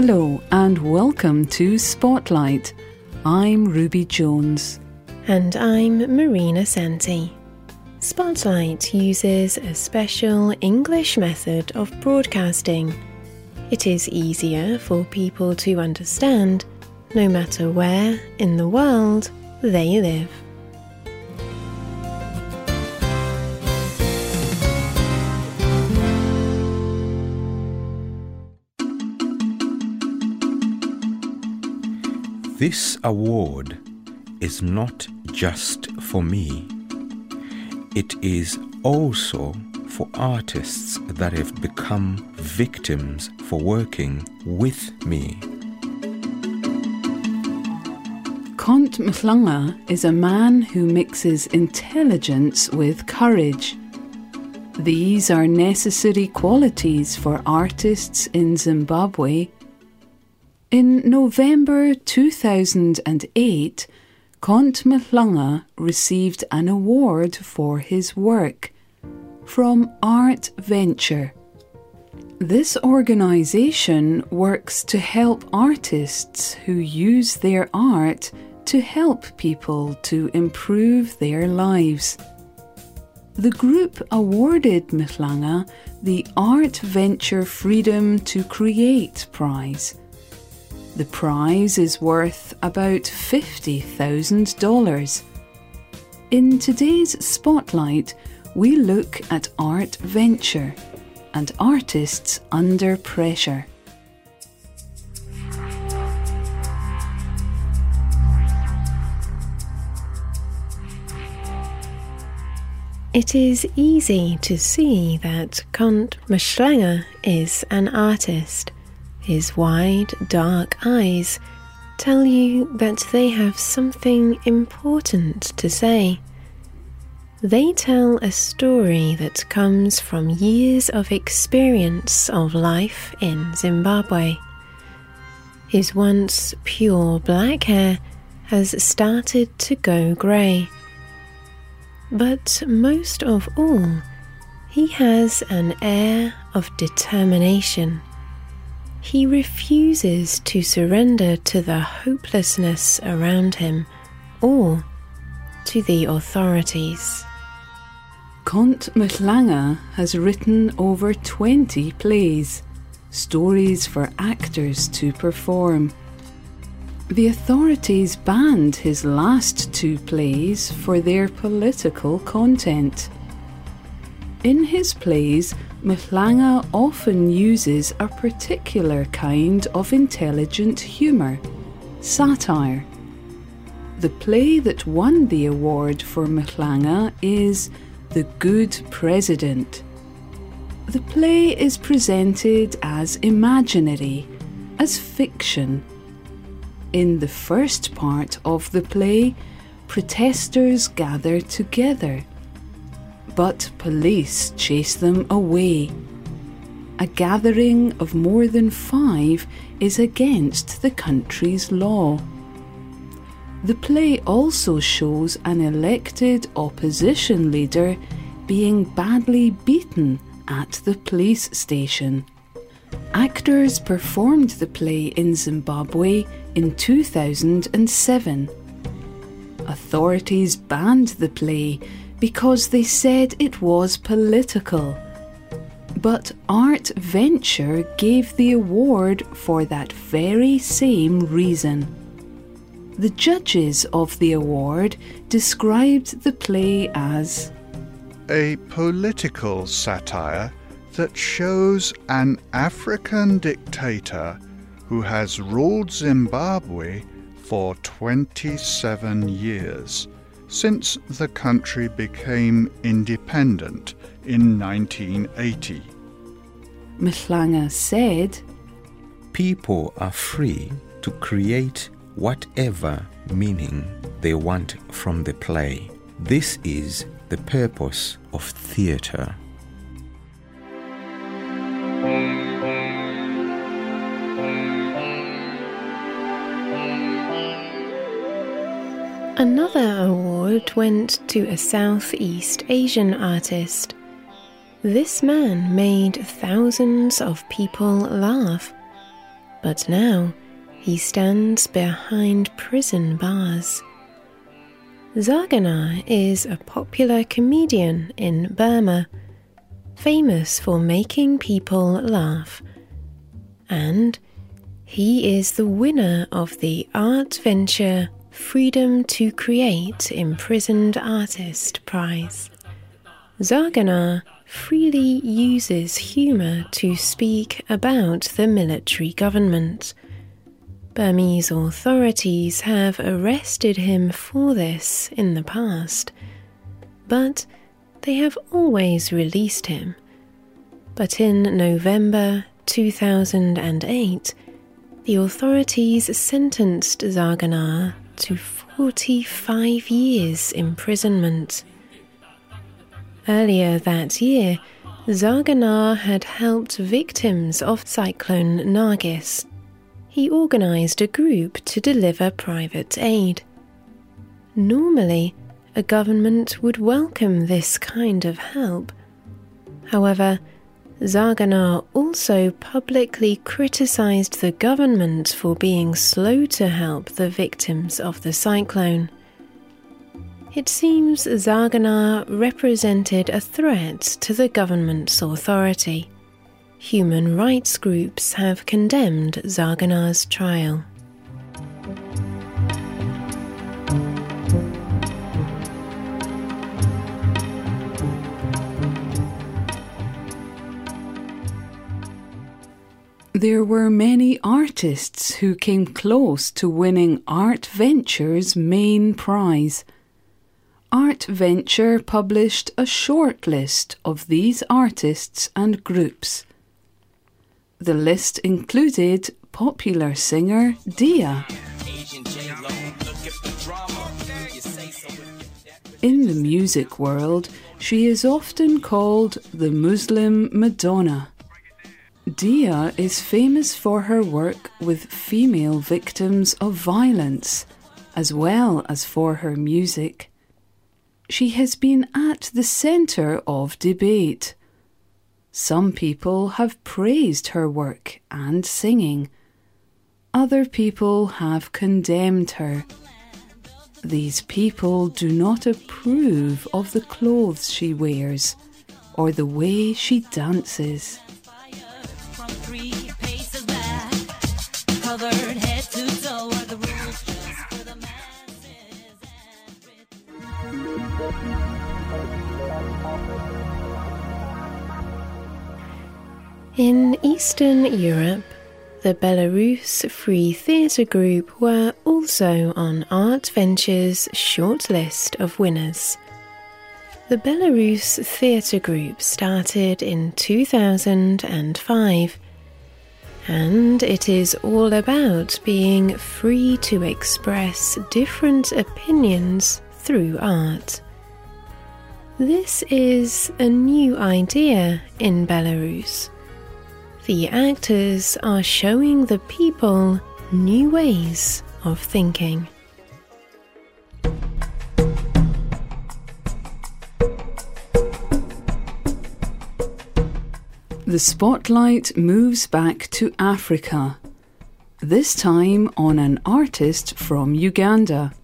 Hello and welcome to Spotlight. I'm Ruby Jones. And I'm Marina Santee. Spotlight uses a special English method of broadcasting. It is easier for people to understand no matter where in the world they live. This award is not just for me. It is also for artists that have become victims for working with me. Cont Mhlanga is a man who mixes intelligence with courage. These are necessary qualities for artists in Zimbabwe in November 2008, Cont Mhlanga received an award for his work from ArtVenture. This organisation works to help artists who use their art to help people to improve their lives. The group awarded Mhlanga the ArtVenture Freedom to Create Prize the prize is worth about $50,000. In today's Spotlight, we look at ArtVenture and artists under pressure. It is easy to see that Cont Mhlanga is an artist. His wide, dark eyes tell you that they have something important to say. They tell a story that comes from years of experience of life in Zimbabwe. His once pure black hair has started to go grey. But most of all, he has an air of determination he refuses to surrender to the hopelessness around him or to the authorities. Cont Mhlanga has written over 20 plays, stories for actors to perform. The authorities banned his last two plays for their political content. In his plays, Mhlanga often uses a particular kind of intelligent humour, satire. The play that won the award for Mhlanga is The Good President. The play is presented as imaginary, as fiction. In the first part of the play, protesters gather together but police chase them away. A gathering of more than five is against the country's law. The play also shows an elected opposition leader being badly beaten at the police station. Actors performed the play in Zimbabwe in 2007. Authorities banned the play because they said it was political. But ArtVenture gave the award for that very same reason. The judges of the award described the play as a political satire that shows an African dictator who has ruled Zimbabwe for 27 years since the country became independent in 1980. Mhlanga said, People are free to create whatever meaning they want from the play. This is the purpose of theatre. Another award went to a Southeast Asian artist. This man made thousands of people laugh. but now he stands behind prison bars. Zarganar is a popular comedian in Burma, famous for making people laugh. And he is the winner of the ArtVenture Freedom to Create Imprisoned Artist Prize. Zarganar freely uses humour to speak about the military government. Burmese authorities have arrested him for this in the past, but they have always released him. But in November 2008, the authorities sentenced Zarganar to 45 years imprisonment. Earlier that year, Zarganar had helped victims of Cyclone Nargis. He organised a group to deliver private aid. Normally, a government would welcome this kind of help. However, Zarganar also publicly criticized the government for being slow to help the victims of the cyclone. It seems Zarganar represented a threat to the government's authority. Human rights groups have condemned Zarganar's trial. There were many artists who came close to winning ArtVenture's main prize. ArtVenture published a short list of these artists and groups. The list included popular singer Deeyah. In the music world, she is often called the Muslim Madonna. Deeyah is famous for her work with female victims of violence, as well as for her music. She has been at the centre of debate. Some people have praised her work and singing. Other people have condemned her. These people do not approve of the clothes she wears or the way she dances. In Eastern Europe, the Belarus Free Theatre Group were also on ArtVenture's short list of winners. The Belarus Theatre Group started in 2005, and it is all about being free to express different opinions through art. This is a new idea in Belarus the actors are showing the people new ways of thinking. The spotlight moves back to Africa, this time on an artist from Uganda.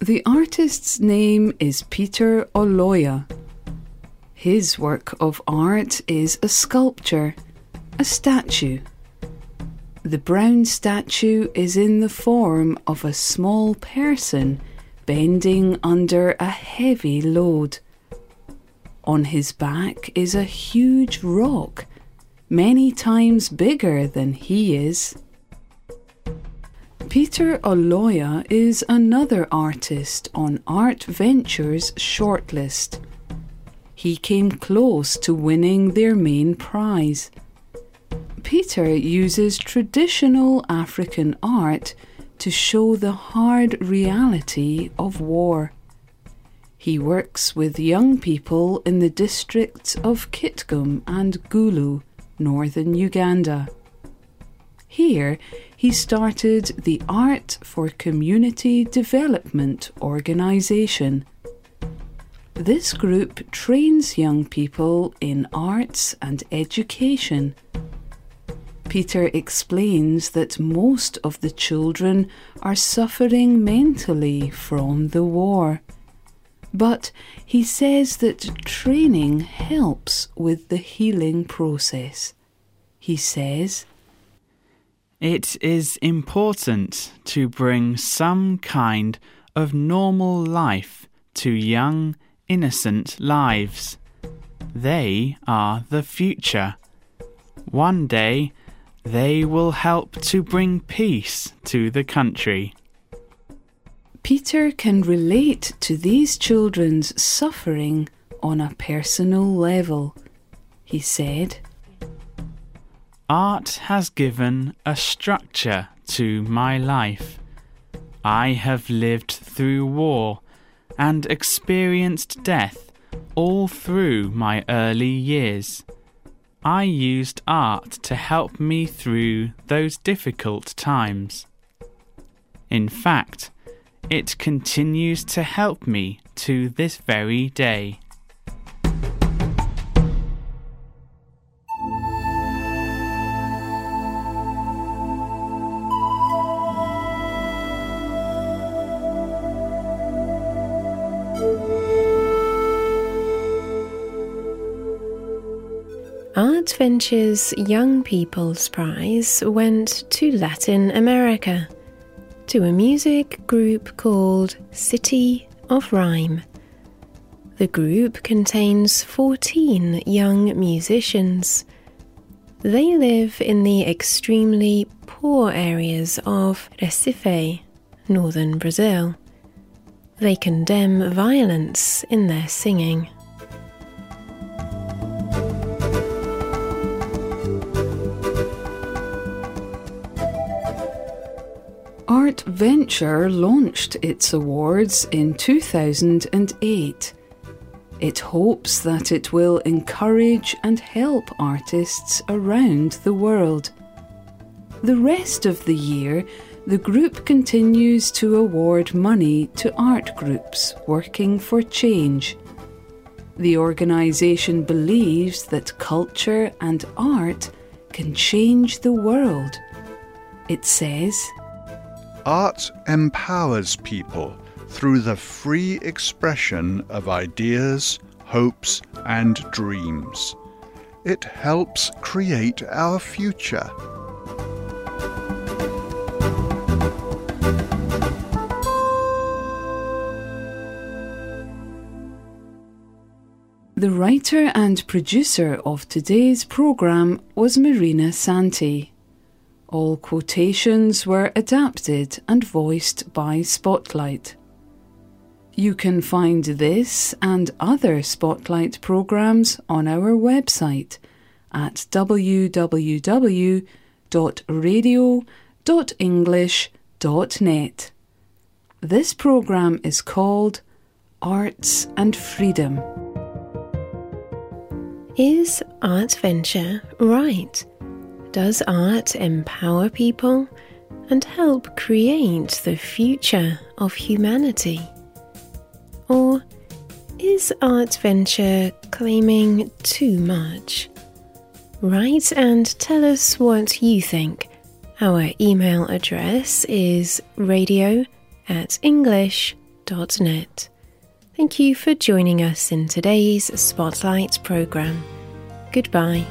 The artist's name is Peter Oloya. His work of art is a sculpture a statue. The brown statue is in the form of a small person bending under a heavy load. On his back is a huge rock, many times bigger than he is. Peter Oloya is another artist on ArtVentures shortlist. He came close to winning their main prize. Peter uses traditional African art to show the hard reality of war. He works with young people in the districts of Kitgum and Gulu, northern Uganda. Here, he started the Art for Community Development organisation. This group trains young people in arts and education Peter explains that most of the children are suffering mentally from the war. But he says that training helps with the healing process. He says, It is important to bring some kind of normal life to young, innocent lives. They are the future. One day, they will help to bring peace to the country. Peter can relate to these children's suffering on a personal level. He said, Art has given a structure to my life. I have lived through war and experienced death all through my early years. I used art to help me through those difficult times. In fact, it continues to help me to this very day. ArtVenture's Young People's Prize went to Latin America, to a music group called City of Rhyme. The group contains 14 young musicians. They live in the extremely poor areas of Recife, northern Brazil. They condemn violence in their singing. ArtVenture launched its awards in 2008. It hopes that it will encourage and help artists around the world. The rest of the year, the group continues to award money to art groups working for change. The organisation believes that culture and art can change the world. It says, Art empowers people through the free expression of ideas, hopes, and dreams. It helps create our future. The writer and producer of today's programme was Marina Santee. All quotations were adapted and voiced by Spotlight. You can find this and other Spotlight programmes on our website at www.radio.english.net. This programme is called Arts and Freedom. Is ArtVenture right? Does art empower people and help create the future of humanity? Or is ArtVenture claiming too much? Write and tell us what you think. Our email address is radio at english.net. Thank you for joining us in today's Spotlight programme. Goodbye.